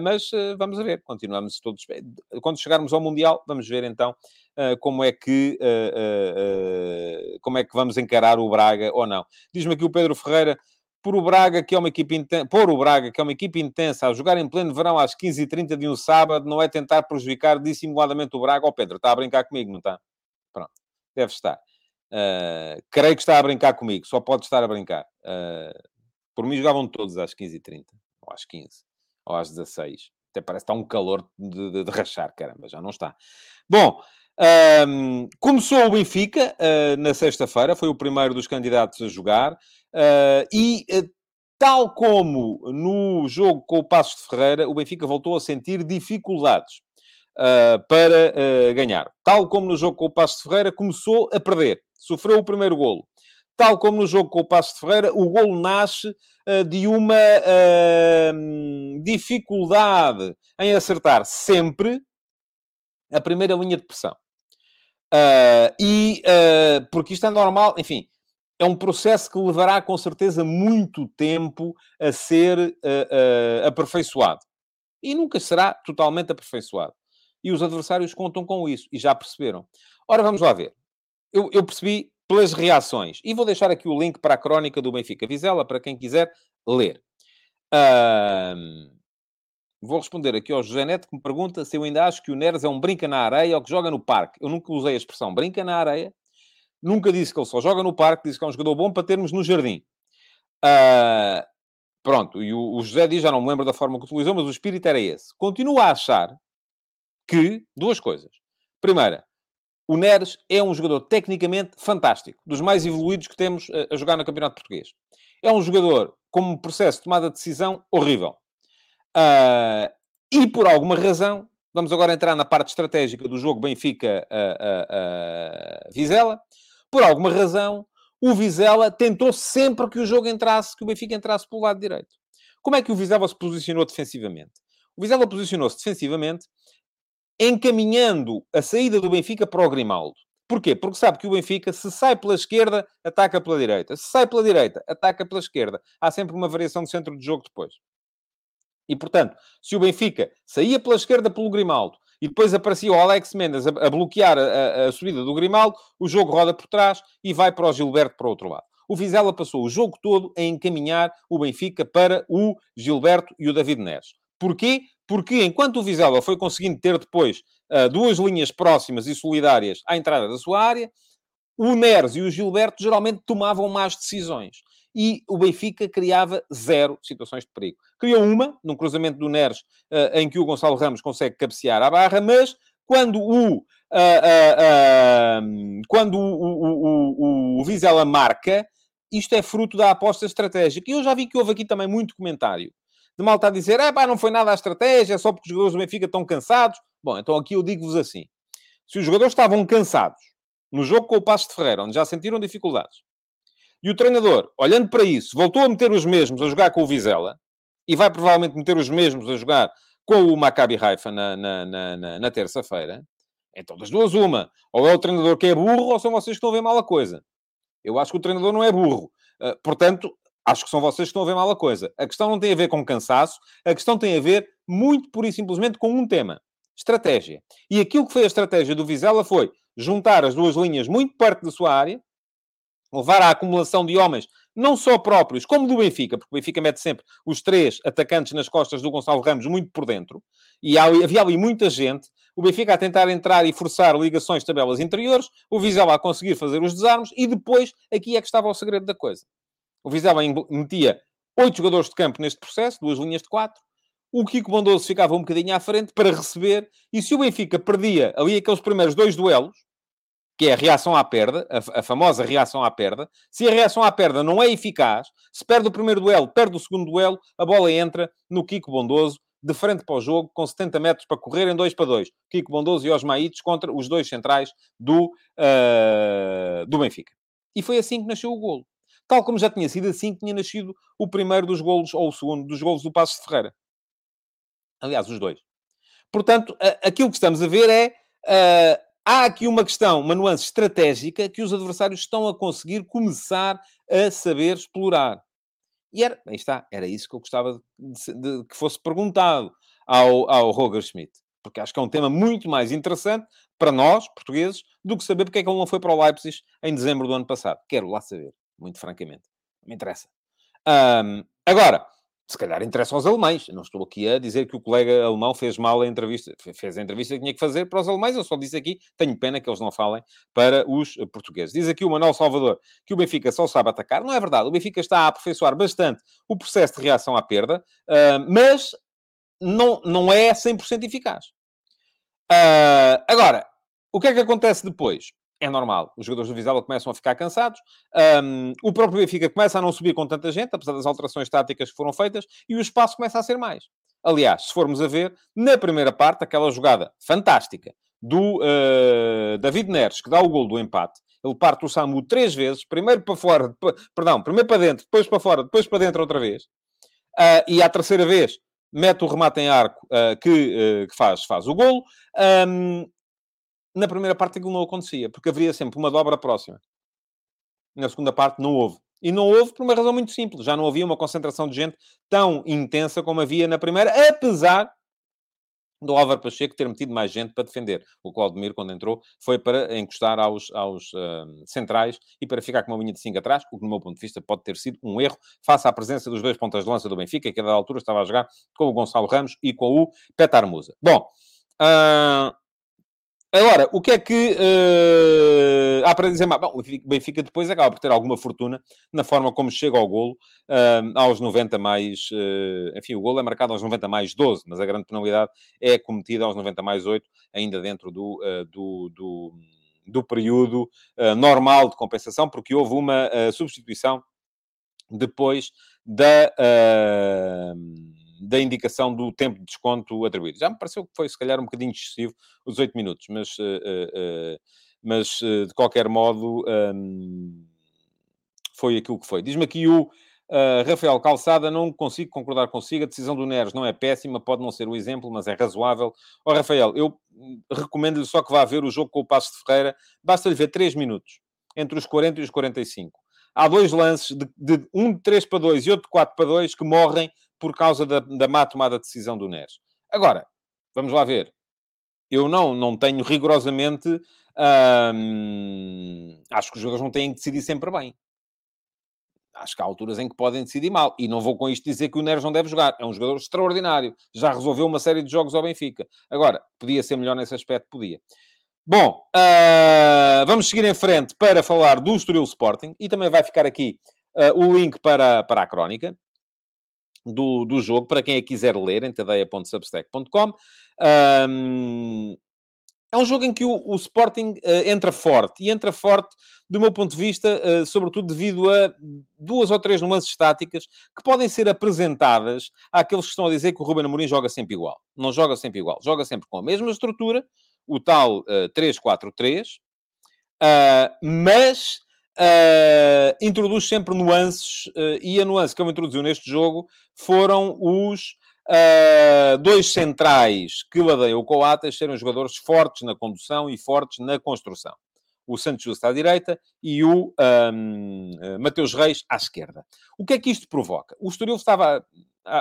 mas vamos ver, continuamos todos. Quando chegarmos ao Mundial, vamos ver então como é que uh, como é que vamos encarar o Braga ou não. Diz-me aqui o Pedro Ferreira, por o Braga, que é uma equipe intensa, por o Braga, que é uma equipe intensa, a jogar em pleno verão às 15h30 de um sábado, não é tentar prejudicar dissimuladamente o Braga. Ó oh, Pedro, está a brincar comigo, não está? Pronto, deve estar. Uh, creio que está a brincar comigo, só pode estar a brincar. Uh, por mim jogavam todos às 15h30, ou às 15, ou às 16. Até parece que está um calor de, de, de rachar, caramba, já não está. Bom, um, começou o Benfica uh, na sexta-feira, foi o primeiro dos candidatos a jogar, uh, e uh, tal como no jogo com o Passos de Ferreira, o Benfica voltou a sentir dificuldades para ganhar. Tal como no jogo com o Passos de Ferreira, começou a perder, sofreu o primeiro golo. tal como no jogo com o Passo de Ferreira, o golo nasce de uma dificuldade em acertar sempre a primeira linha de pressão. Uh, e porque isto é normal, enfim, é um processo que levará com certeza muito tempo a ser aperfeiçoado. E nunca será totalmente aperfeiçoado. E os adversários contam com isso e já perceberam. Ora, vamos lá ver. Eu, eu percebi pelas reações. E vou deixar aqui o link para a crónica do Benfica Vizela, para quem quiser ler. Uh, vou responder aqui ao José Neto, que me pergunta se eu ainda acho que o Neres é um brinca na areia ou que joga no parque. Eu nunca usei a expressão brinca na areia. Nunca disse que ele só joga no parque. Disse que é um jogador bom para termos no jardim. Uh, pronto. E o, o José diz, já não me lembro da forma que utilizou, mas o espírito era esse. Continuo a achar que... Duas coisas. Primeira, o Neres é um jogador tecnicamente fantástico, dos mais evoluídos que temos a, jogar no Campeonato Português. É um jogador com um processo de tomada de decisão horrível. Uh, e por alguma razão, vamos agora entrar na parte estratégica do jogo Benfica-Vizela. Por alguma razão, o Vizela tentou sempre que o jogo entrasse, que o Benfica entrasse pelo lado direito. Como é que o Vizela se posicionou defensivamente? O Vizela posicionou-se defensivamente encaminhando a saída do Benfica para o Grimaldo. Porquê? Porque sabe que o Benfica, se sai pela esquerda, ataca pela direita. Se sai pela direita, ataca pela esquerda. Há sempre uma variação de centro de jogo depois. E, portanto, se o Benfica saía pela esquerda pelo Grimaldo e depois aparecia o Alex Mendes a, a bloquear a, a, subida do Grimaldo, o jogo roda por trás e vai para o Gilberto para o outro lado. O Vizela passou o jogo todo a encaminhar o Benfica para o Gilberto e o David Neres. Porquê? Porque enquanto o Vizela foi conseguindo ter depois uh, duas linhas próximas e solidárias à entrada da sua área, o Neres e o Gilberto geralmente tomavam más decisões. E o Benfica criava zero situações de perigo. Criou uma, num cruzamento do Neres, uh, em que o Gonçalo Ramos consegue cabecear à barra, mas quando o, uh, quando o, o, o, o Vizela marca, isto é fruto da aposta estratégica. E eu já vi que houve aqui também muito comentário de malta a dizer, é pá, não foi nada a estratégia, só porque os jogadores do Benfica estão cansados. Bom, então aqui eu digo-vos assim. Se os jogadores estavam cansados no jogo com o Passo de Ferreira, onde já sentiram dificuldades, e o treinador, olhando para isso, voltou a meter os mesmos a jogar com o Vizela, e vai provavelmente meter os mesmos a jogar com o Maccabi Haifa na, na, na, na, na terça-feira, então das duas uma. Ou é o treinador que é burro, ou são vocês que estão a ver mal a coisa. Eu acho que o treinador não é burro. Uh, portanto, Acho que são vocês que estão a ver mal a coisa. A questão não tem a ver com cansaço, a questão tem a ver muito pura e simplesmente com um tema: estratégia. E aquilo que foi a estratégia do Vizela foi juntar as duas linhas muito perto da sua área, levar à acumulação de homens, não só próprios, como do Benfica, porque o Benfica mete sempre os três atacantes nas costas do Gonçalo Ramos muito por dentro, e havia ali muita gente, o Benfica a tentar entrar e forçar ligações tabelas interiores, o Vizela a conseguir fazer os desarmes, e depois aqui é que estava o segredo da coisa. O Vizela metia oito jogadores de campo neste processo, duas linhas de quatro. O Kiko Bondoso ficava um bocadinho à frente para receber. E se o Benfica perdia ali aqueles primeiros dois duelos, que é a reação à perda, a, a, famosa reação à perda, se a reação à perda não é eficaz, se perde o primeiro duelo, perde o segundo duelo, a bola entra no Kiko Bondoso, de frente para o jogo, com 70 metros para correr em 2 para 2. Kiko Bondoso e Osmaites contra os dois centrais do, uh, do Benfica. E foi assim que nasceu o golo. Tal como já tinha sido assim que tinha nascido o primeiro dos golos, ou o segundo dos golos do Passo de Ferreira. Aliás, os dois. Portanto, aquilo que estamos a ver é... Uh, há aqui uma questão, uma nuance estratégica que os adversários estão a conseguir começar a saber explorar. E era, aí está, era isso que eu gostava de, de, que fosse perguntado ao, ao Roger Schmidt. Porque acho que é um tema muito mais interessante para nós, portugueses, do que saber porque é que ele não foi para o Leipzig em dezembro do ano passado. Quero lá saber muito francamente. Não me interessa. Um, agora, se calhar interessa aos alemães. não estou aqui a dizer que o colega alemão fez mal a entrevista, fez a entrevista que tinha que fazer para os alemães. Eu só disse aqui, tenho pena que eles não falem para os portugueses. Diz aqui o Manuel Salvador que o Benfica só sabe atacar. Não é verdade. O Benfica está a aperfeiçoar bastante o processo de reação à perda, uh, mas não, não é 100% eficaz. Uh, agora, o que é que acontece depois? É normal. Os jogadores do Vizela começam a ficar cansados. Um, o próprio Benfica começa a não subir com tanta gente, apesar das alterações táticas que foram feitas, e o espaço começa a ser mais. Aliás, se formos a ver, na primeira parte, aquela jogada fantástica do uh, David Neres, que dá o gol do empate. Ele parte o Samu três vezes, primeiro para fora, depois, perdão, primeiro para dentro, depois para fora, depois para dentro outra vez. Uh, e à terceira vez mete o remate em arco uh, que, que, faz, faz o golo. Um, na primeira parte aquilo não acontecia, porque haveria sempre uma dobra próxima. Na segunda parte não houve. E não houve por uma razão muito simples. Já não havia uma concentração de gente tão intensa como havia na primeira, apesar do Álvaro Pacheco ter metido mais gente para defender. O Claudemir, quando entrou, foi para encostar aos, aos uh, centrais e para ficar com uma linha de 5 atrás, o que, do meu ponto de vista, pode ter sido um erro, face à presença dos dois pontas de lança do Benfica, que a dada altura estava a jogar com o Gonçalo Ramos e com o Petar Musa. Bom, uh, Agora, o que é que uh, há para dizer mais? Bom, o Benfica depois acaba por ter alguma fortuna na forma como chega ao golo uh, aos 90 mais... Uh, enfim, o golo é marcado aos 90 mais 12, mas a grande penalidade é cometida aos 90 mais 8, ainda dentro do, do, do, do período normal de compensação, porque houve uma substituição depois da da indicação do tempo de desconto atribuído. Já me pareceu que foi, se calhar, um bocadinho excessivo os 8 minutos, mas, uh, uh, mas uh, de qualquer modo um, foi aquilo que foi. Diz-me aqui o Rafael Calçada, não consigo concordar consigo, a decisão do Neres não é péssima, pode não ser o exemplo, mas é razoável. Ó oh, Rafael, eu recomendo-lhe só que vá ver o jogo com o Passo de Ferreira, basta-lhe ver 3 minutos, entre os 40 e os 45 há dois lances, de, de, um de 3 para 2 e outro de 4 para 2, que morrem por causa da, da má tomada de decisão do Neres. Agora, vamos lá ver. Eu não, não tenho rigorosamente. Hum, acho que os jogadores não têm que decidir sempre bem. Acho que há alturas em que podem decidir mal. E não vou com isto dizer que o Neres não deve jogar. É um jogador extraordinário. Já resolveu uma série de jogos ao Benfica. Agora, podia ser melhor nesse aspecto? Podia. Bom, uh, vamos seguir em frente para falar do Estoril Sporting. E também vai ficar aqui uh, o link para, para a crónica do, do jogo, para quem a quiser ler, em tadeia.substack.com. Um, é um jogo em que o, o Sporting uh, entra forte, e entra forte, do meu ponto de vista, uh, sobretudo devido a duas ou três nuances estáticas que podem ser apresentadas àqueles que estão a dizer que o Ruben Amorim joga sempre igual. Não joga sempre igual, joga sempre com a mesma estrutura, o tal uh, 3-4-3, uh, mas uh, introduz sempre nuances, uh, e a nuance que ele introduziu neste jogo foram os uh, dois centrais que ladeiam o Coates serem jogadores fortes na condução e fortes na construção. O Santos Justo à direita e o um, Mateus Reis à esquerda. O que é que isto provoca? O Estoril estava,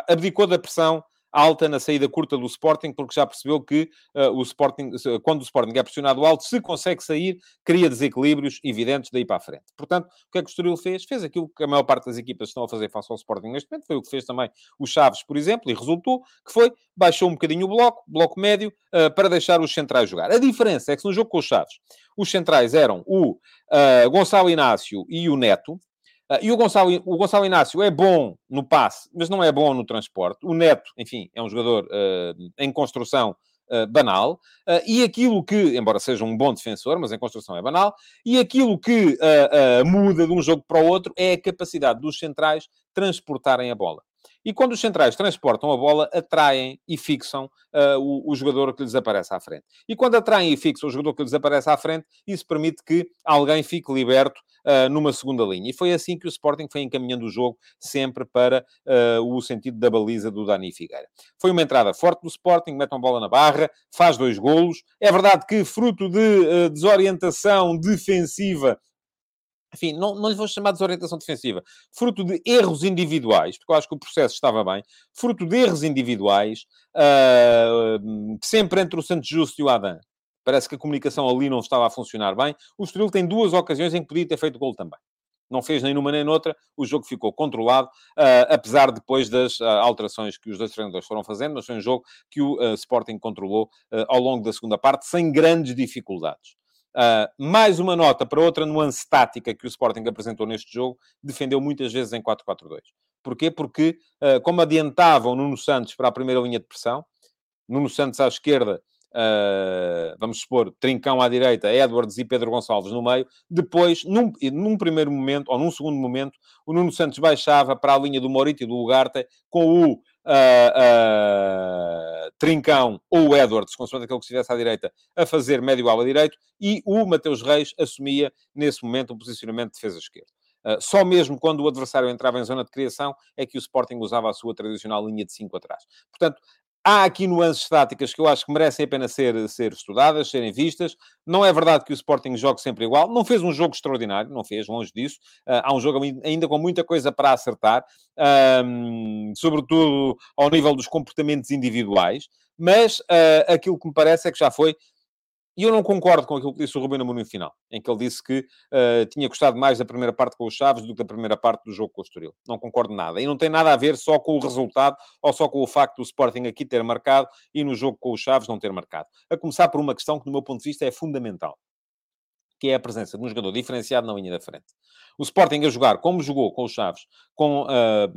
abdicou da pressão alta na saída curta do Sporting, porque já percebeu que uh, o Sporting, quando o Sporting é pressionado alto, se consegue sair, cria desequilíbrios evidentes daí para a frente. Portanto, o que é que o Estoril fez? Fez aquilo que a maior parte das equipas estão a fazer face ao Sporting neste momento, foi o que fez também o Chaves, por exemplo, e resultou, que foi, baixou um bocadinho o bloco, bloco médio, uh, para deixar os centrais jogar. A diferença é que no jogo com os Chaves, os centrais eram o uh, Gonçalo Inácio e o Neto, e o Gonçalo, o Gonçalo Inácio é bom no passe, mas não é bom no transporte. O Neto, enfim, é um jogador uh, em construção uh, banal. e aquilo que, embora seja um bom defensor, mas em construção é banal, e aquilo que muda de um jogo para o outro é a capacidade dos centrais transportarem a bola. E quando os centrais transportam a bola, atraem e fixam uh, o, o, jogador que lhes aparece à frente. E quando atraem e fixam o jogador que lhes aparece à frente, isso permite que alguém fique liberto uh, numa segunda linha. E foi assim que o Sporting foi encaminhando o jogo sempre para uh, o sentido da baliza do Dani Figueira. Foi uma entrada forte do Sporting, mete uma bola na barra, faz dois golos. É verdade que, fruto de desorientação defensiva enfim, não, não lhe vou chamar de desorientação defensiva, fruto de erros individuais, porque eu acho que o processo estava bem, fruto de erros individuais, uh, sempre entre o Santos Justo e o Adam. Parece que a comunicação ali não estava a funcionar bem. O Estoril tem duas ocasiões em que podia ter feito gol também. Não fez nem numa nem noutra, o jogo ficou controlado, uh, apesar depois das uh, alterações que os dois treinadores foram fazendo, mas foi um jogo que o Sporting controlou ao longo da segunda parte, sem grandes dificuldades. Uh, mais uma nota para outra nuance tática que o Sporting apresentou neste jogo, defendeu muitas vezes em 4-4-2. Porquê? Porque, uh, como adiantavam Nuno Santos para a primeira linha de pressão, Nuno Santos à esquerda, uh, vamos supor, Trincão à direita, Edwards e Pedro Gonçalves no meio, depois, num, num, primeiro momento, ou num segundo momento, o Nuno Santos baixava para a linha do Morito e do Ugarte com o uh, Trincão ou Edwards, consoante aquele que estivesse à direita, a fazer médio ala direito, e o Mateus Reis assumia, nesse momento, o posicionamento de defesa esquerda. Uh, só mesmo quando o adversário entrava em zona de criação é que o Sporting usava a sua tradicional linha de 5 atrás. Portanto, Há aqui nuances táticas que eu acho que merecem a pena ser, ser estudadas, serem vistas. Não é verdade que o Sporting jogue sempre igual. Não fez um jogo extraordinário, não fez, longe disso. Uh, há um jogo ainda com muita coisa para acertar, um, sobretudo ao nível dos comportamentos individuais. Mas uh, aquilo que me parece é que já foi e eu não concordo com aquilo que disse o Rubino Amorim no final, em que ele disse que uh, tinha gostado mais da primeira parte com os Chaves do que da primeira parte do jogo com o Estoril. Não concordo nada. E não tem nada a ver só com o resultado ou só com o facto do Sporting aqui ter marcado e no jogo com os Chaves não ter marcado. A começar por uma questão que, do meu ponto de vista, é fundamental. Que é a presença de um jogador diferenciado na linha da frente. O Sporting a jogar como jogou com os Chaves, com uh,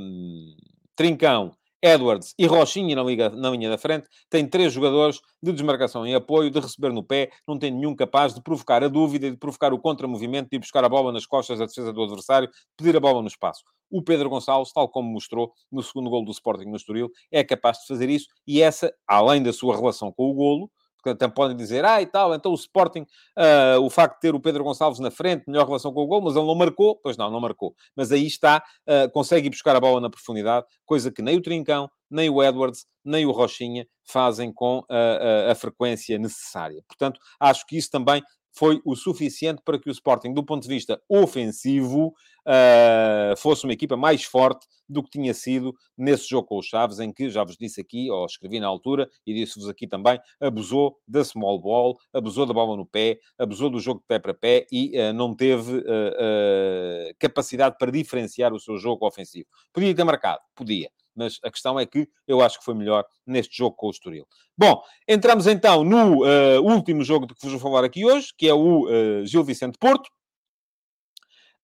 Trincão, Edwards e Rochinha na, liga, na linha da frente, tem três jogadores de desmarcação em apoio, de receber no pé, não tem nenhum capaz de provocar a dúvida, de provocar o contramovimento, de ir buscar a bola nas costas da defesa do adversário, pedir a bola no espaço. O Pedro Gonçalves, tal como mostrou no segundo gol do Sporting no Estoril, é capaz de fazer isso e essa, além da sua relação com o golo, até podem dizer, ah, e tal, então o Sporting, uh, o facto de ter o Pedro Gonçalves na frente, melhor relação com o gol, mas ele não marcou. Pois não, não marcou. Mas aí está, uh, consegue buscar a bola na profundidade, coisa que nem o Trincão, nem o Edwards, nem o Rochinha fazem com a, a frequência necessária. Portanto, acho que isso também foi o suficiente para que o Sporting, do ponto de vista ofensivo, uh, fosse uma equipa mais forte do que tinha sido nesse jogo com os Chaves, em que, já vos disse aqui, ou escrevi na altura, e disse-vos aqui também, abusou da small ball, abusou da bola no pé, abusou do jogo de pé para pé e uh, não teve uh, capacidade para diferenciar o seu jogo ofensivo. Podia ter marcado? Podia mas a questão é que eu acho que foi melhor neste jogo com o Estoril. Bom, entramos então no uh, último jogo de que vos vou falar aqui hoje, que é o uh, Gil Vicente Porto.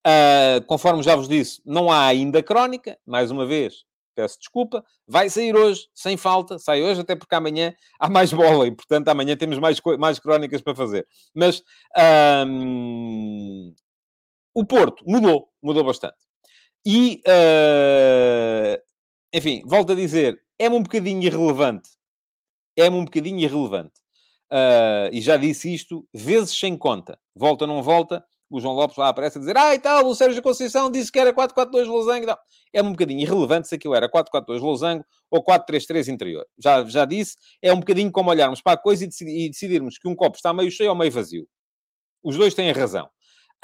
Uh, conforme já vos disse, não há ainda crónica, mais uma vez, peço desculpa, vai sair hoje, sem falta, sai hoje, até porque amanhã há mais bola e, portanto, amanhã temos mais, mais crónicas para fazer. Mas o Porto mudou, mudou bastante. E uh, enfim, volto a dizer, é-me um bocadinho irrelevante. É-me um bocadinho irrelevante. Uh, e já disse isto vezes sem conta. Volta, não volta. O João Lopes lá aparece a dizer, ah, e tal, o Sérgio Conceição disse que era 4-4-2 losango. Não. É um bocadinho irrelevante se aquilo era 4-4-2 losango ou 4-3-3 interior. Já, já disse, é um bocadinho como olharmos para a coisa e, decidirmos que um copo está meio cheio ou meio vazio. Os dois têm razão.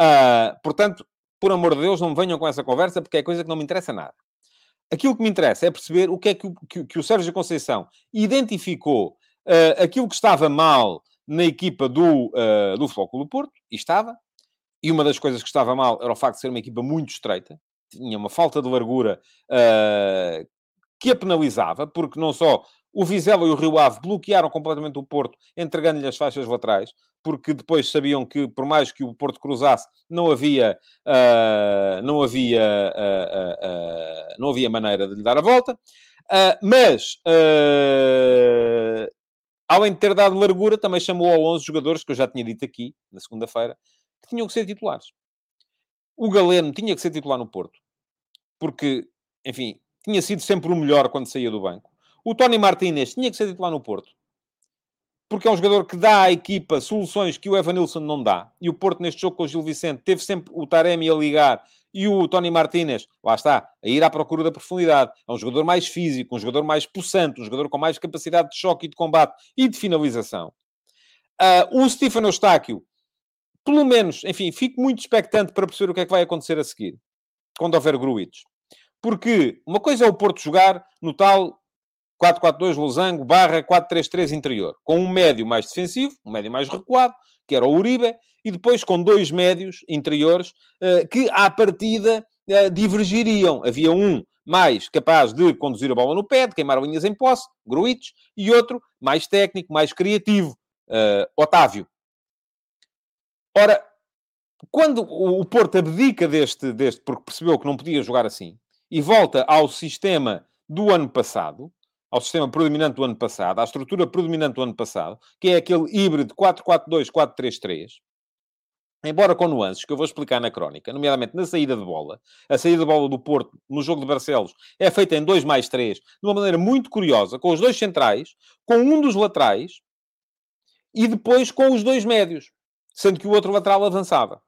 Uh, portanto, por amor de Deus, não venham com essa conversa, porque é coisa que não me interessa nada. Aquilo que me interessa é perceber o que é que, que, que o Sérgio Conceição identificou uh, aquilo que estava mal na equipa do, uh, do Flóculo Porto, e estava, e uma das coisas que estava mal era o facto de ser uma equipa muito estreita, tinha uma falta de largura uh, que a penalizava, porque não só o Vizela e o Rio Ave bloquearam completamente o Porto, entregando-lhe as faixas laterais, porque depois sabiam que, por mais que o Porto cruzasse, não havia, uh, não havia, uh, não havia maneira de lhe dar a volta. mas, além de ter dado largura, também chamou a 11 jogadores, que eu já tinha dito aqui, na segunda-feira, tinham que ser titulares. O Galeno tinha que ser titular no Porto, porque, enfim, tinha sido sempre o melhor quando saía do banco. O Tony Martínez tinha que ser titular no Porto porque é um jogador que dá à equipa soluções que o Evanilson não dá. E o Porto, neste jogo com o Gil Vicente, teve sempre o Taremi a ligar e o Tony Martínez, lá está, a ir à procura da profundidade. É um jogador mais físico, um jogador mais possante, um jogador com mais capacidade de choque e de combate e de finalização. Uh, o Stefano Eustáquio, pelo menos, enfim, fico muito expectante para perceber o que é que vai acontecer a seguir, quando houver Gruitos. Porque uma coisa é o Porto jogar no tal 4-4-2 losango barra 4-3-3 interior, com um médio mais defensivo, um médio mais recuado, que era o Uribe, e depois com dois médios interiores eh, que, à partida, eh, divergiriam. Havia um mais capaz de conduzir a bola no pé, de queimar linhas em posse, Gruites, e outro mais técnico, mais criativo, uh, Otávio. Ora, quando o Porto abdica deste, deste, porque percebeu que não podia jogar assim, e volta ao sistema do ano passado, ao sistema predominante do ano passado, à estrutura predominante do ano passado, que é aquele híbrido 4-4-2, 4-3-3, embora com nuances que eu vou explicar na crónica, nomeadamente na saída de bola, a saída de bola do Porto no jogo de Barcelos é feita em 2 mais 3, de uma maneira muito curiosa, com os dois centrais, com um dos laterais e depois com os dois médios, sendo que o outro lateral avançava.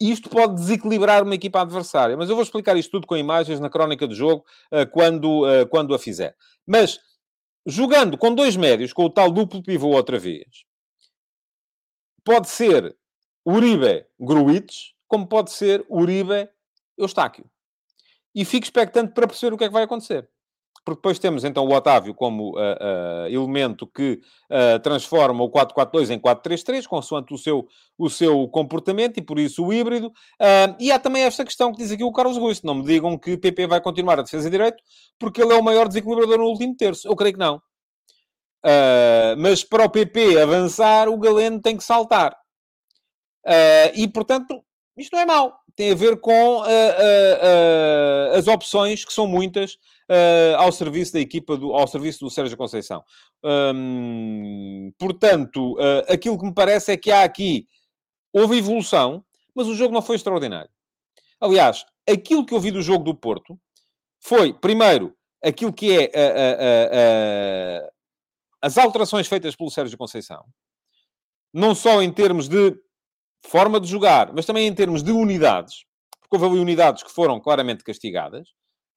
Isto pode desequilibrar uma equipa adversária, mas eu vou explicar isto tudo com imagens na crónica do jogo eh, quando, eh, quando a fizer. Mas jogando com dois médios, com o tal duplo pivô outra vez, pode ser Uribe Gruitch, como pode ser Uribe Eustáquio. E fico expectante para perceber o que é que vai acontecer. Porque depois temos então o Otávio como uh, uh, elemento que uh, transforma o 4-4-2 em 4-3-3, consoante o seu, o seu comportamento e por isso o híbrido. e há também esta questão que diz aqui o Carlos Ruiz: não me digam que PP vai continuar a defesa direito porque ele é o maior desequilibrador no último terço. Eu creio que não. mas para o PP avançar, o Galeno tem que saltar. Uh, e, portanto, isto não é mau. Tem a ver com uh, uh, as opções, que são muitas, ao serviço da equipa, do, ao serviço do Sérgio Conceição. Um, portanto, aquilo que me parece é que há aqui, houve evolução, mas o jogo não foi extraordinário. Aliás, aquilo que eu vi do jogo do Porto foi, primeiro, aquilo que é as alterações feitas pelo Sérgio Conceição. Não só em termos de forma de jogar, mas também em termos de unidades, porque houve ali unidades que foram claramente castigadas.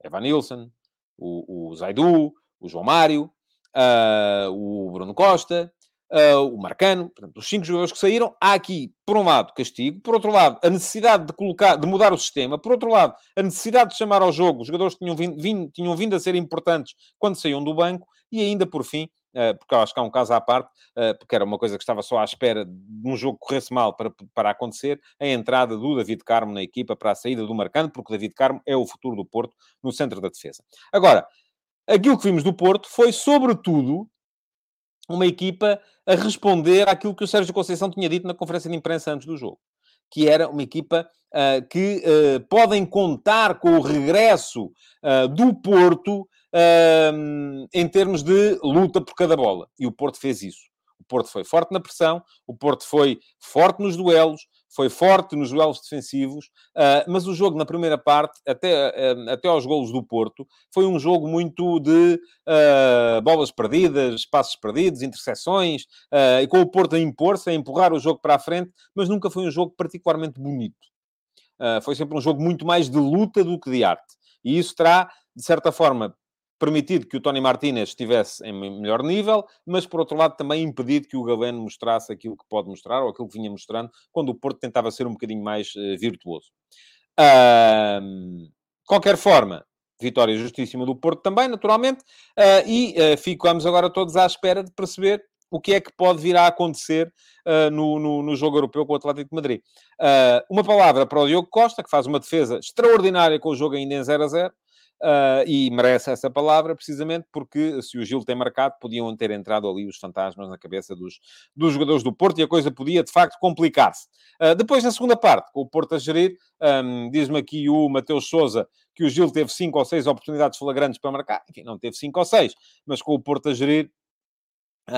Evan Nilsson, o, o Zaidu, o João Mário, uh, o Bruno Costa, uh, o Marcano, portanto, os cinco jogadores que saíram, há aqui, por um lado, castigo, por outro lado, a necessidade de colocar, de mudar o sistema, por outro lado, a necessidade de chamar ao jogo os jogadores que tinham vindo, vindo, tinham vindo a ser importantes quando saíam do banco, e ainda por fim, eh, porque eu acho que há um caso à parte, eh, porque era uma coisa que estava só à espera de um jogo que corresse mal para, para acontecer, a entrada do David Carmo na equipa para a saída do Marcano, porque o David Carmo é o futuro do Porto no centro da defesa. Agora, aquilo que vimos do Porto foi, sobretudo, uma equipa a responder àquilo que o Sérgio Conceição tinha dito na conferência de imprensa antes do jogo. Que era uma equipa uh, que uh, podem contar com o regresso uh, do Porto em termos de luta por cada bola. E o Porto fez isso. O Porto foi forte na pressão, o Porto foi forte nos duelos, foi forte nos duelos defensivos, uh, mas o jogo na primeira parte, até, uh, até aos golos do Porto, foi um jogo muito de uh, bolas perdidas, passos perdidos, interseções, e com o Porto a impor-se, a empurrar o jogo para a frente, mas nunca foi um jogo particularmente bonito. foi sempre um jogo muito mais de luta do que de arte. E isso terá, de certa forma, permitido que o Tony Martinez estivesse em melhor nível, mas por outro lado também impedido que o Galeno mostrasse aquilo que pode mostrar, ou aquilo que vinha mostrando, quando o Porto tentava ser um bocadinho mais uh, virtuoso. Uh, qualquer forma, vitória justíssima do Porto também, naturalmente, uh, e uh, ficamos agora todos à espera de perceber o que é que pode vir a acontecer uh, no, no, no, jogo europeu com o Atlético de Madrid. Uh, uma palavra para o Diogo Costa, que faz uma defesa extraordinária com o jogo ainda em 0 a 0. Uh, e merece essa palavra precisamente porque se o Gil tem marcado, podiam ter entrado ali os fantasmas na cabeça dos, dos jogadores do Porto e a coisa podia de facto complicar-se. Uh, depois, na segunda parte, com o Porto a gerir, um, diz-me aqui o Mateus Souza que o Gil teve cinco ou seis oportunidades flagrantes para marcar, enfim, não teve cinco ou seis, mas com o Porto a gerir,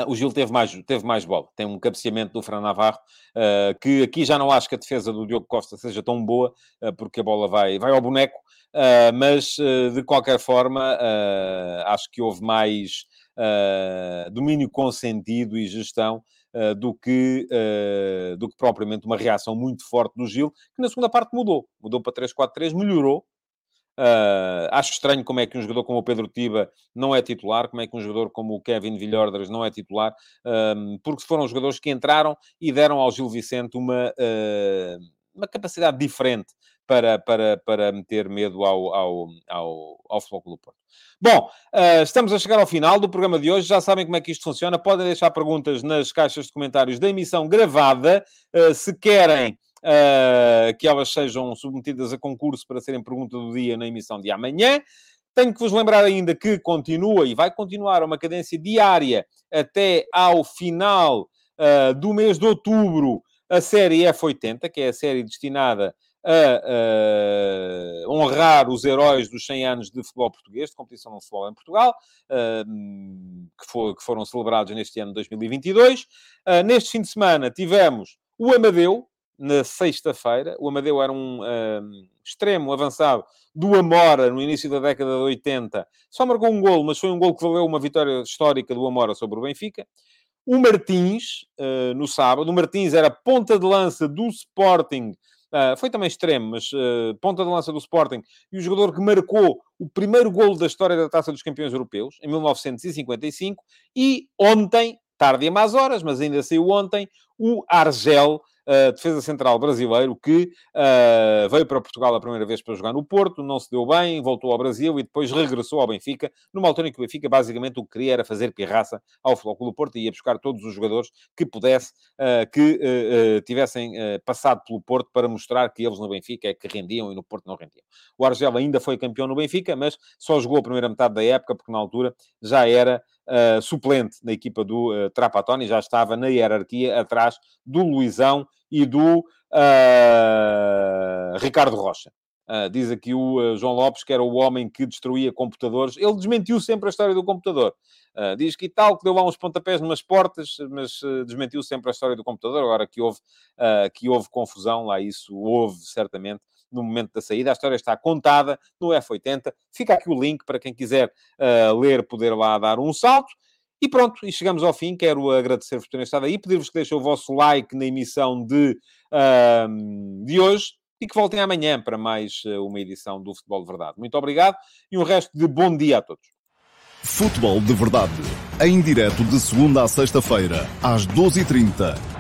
o Gil teve mais, teve mais bola. Tem um cabeceamento do Fran Navarro, uh, que aqui já não acho que a defesa do Diogo Costa seja tão boa, uh, porque a bola vai, vai ao boneco, mas de qualquer forma acho que houve mais domínio consentido e gestão do, que, do que propriamente uma reação muito forte do Gil, que na segunda parte mudou. Mudou para 3-4-3, melhorou, Uh, acho estranho como é que um jogador como o Pedro Tiba não é titular, como é que um jogador como o Kevin Villordras não é titular, porque foram jogadores que entraram e deram ao Gil Vicente uma, uh, uma capacidade diferente para, para, para meter medo ao, ao, ao, ao Futebol do Porto. Bom, uh, estamos a chegar ao final do programa de hoje. Já sabem como é que isto funciona. Podem deixar perguntas nas caixas de comentários da emissão gravada. Se querem uh, que elas sejam submetidas a concurso para serem pergunta do dia na emissão de amanhã. Tenho que vos lembrar ainda que continua e vai continuar uma cadência diária até ao final uh, do mês de outubro a série F80, que é a série destinada a uh, honrar os heróis dos 100 anos de futebol português, de competição de futebol em Portugal, uh, que, for, que, foram celebrados neste ano de 2022. Uh, neste fim de semana tivemos o Amadeu, na sexta-feira. O Amadeu era um uh, extremo avançado do Amora no início da década de 80. Só marcou um gol, mas foi um gol que valeu uma vitória histórica do Amora sobre o Benfica. O Martins, uh, no sábado, o Martins era ponta de lança do Sporting Uh, foi também extremo, mas uh, ponta de lança do Sporting e o jogador que marcou o primeiro golo da história da Taça dos Campeões Europeus, em 1955. E ontem, tarde a más horas, mas ainda saiu ontem, o Argel defesa central brasileiro, que uh, veio para Portugal a primeira vez para jogar no Porto, não se deu bem, voltou ao Brasil e depois regressou ao Benfica, numa altura em que o Benfica basicamente o que queria era fazer pirraça ao do Porto e ia buscar todos os jogadores que pudesse, uh, que tivessem passado pelo Porto para mostrar que eles no Benfica é que rendiam e no Porto não rendiam. O Argel ainda foi campeão no Benfica, mas só jogou a primeira metade da época, porque na altura já era uh, suplente na equipa do uh, Trapattoni, já estava na hierarquia atrás do Luizão e do uh, Ricardo Rocha. Uh, diz aqui o uh, João Lopes que era o homem que destruía computadores. Ele desmentiu sempre a história do computador. Uh, diz que tal, que deu lá uns pontapés numas portas, mas desmentiu sempre a história do computador. Agora que houve, que houve confusão, lá isso houve certamente no momento da saída. A história está contada no F80. Fica aqui o link para quem quiser ler, poder lá dar um salto. E pronto, e chegamos ao fim. Quero agradecer-vos por terem estado aí, pedir-vos que deixem o vosso like na emissão de, uh, de hoje e que voltem amanhã para mais uh, uma edição do Futebol de Verdade. Muito obrigado e um resto de bom dia a todos. Futebol de Verdade, em direto de segunda a sexta-feira, às 12h30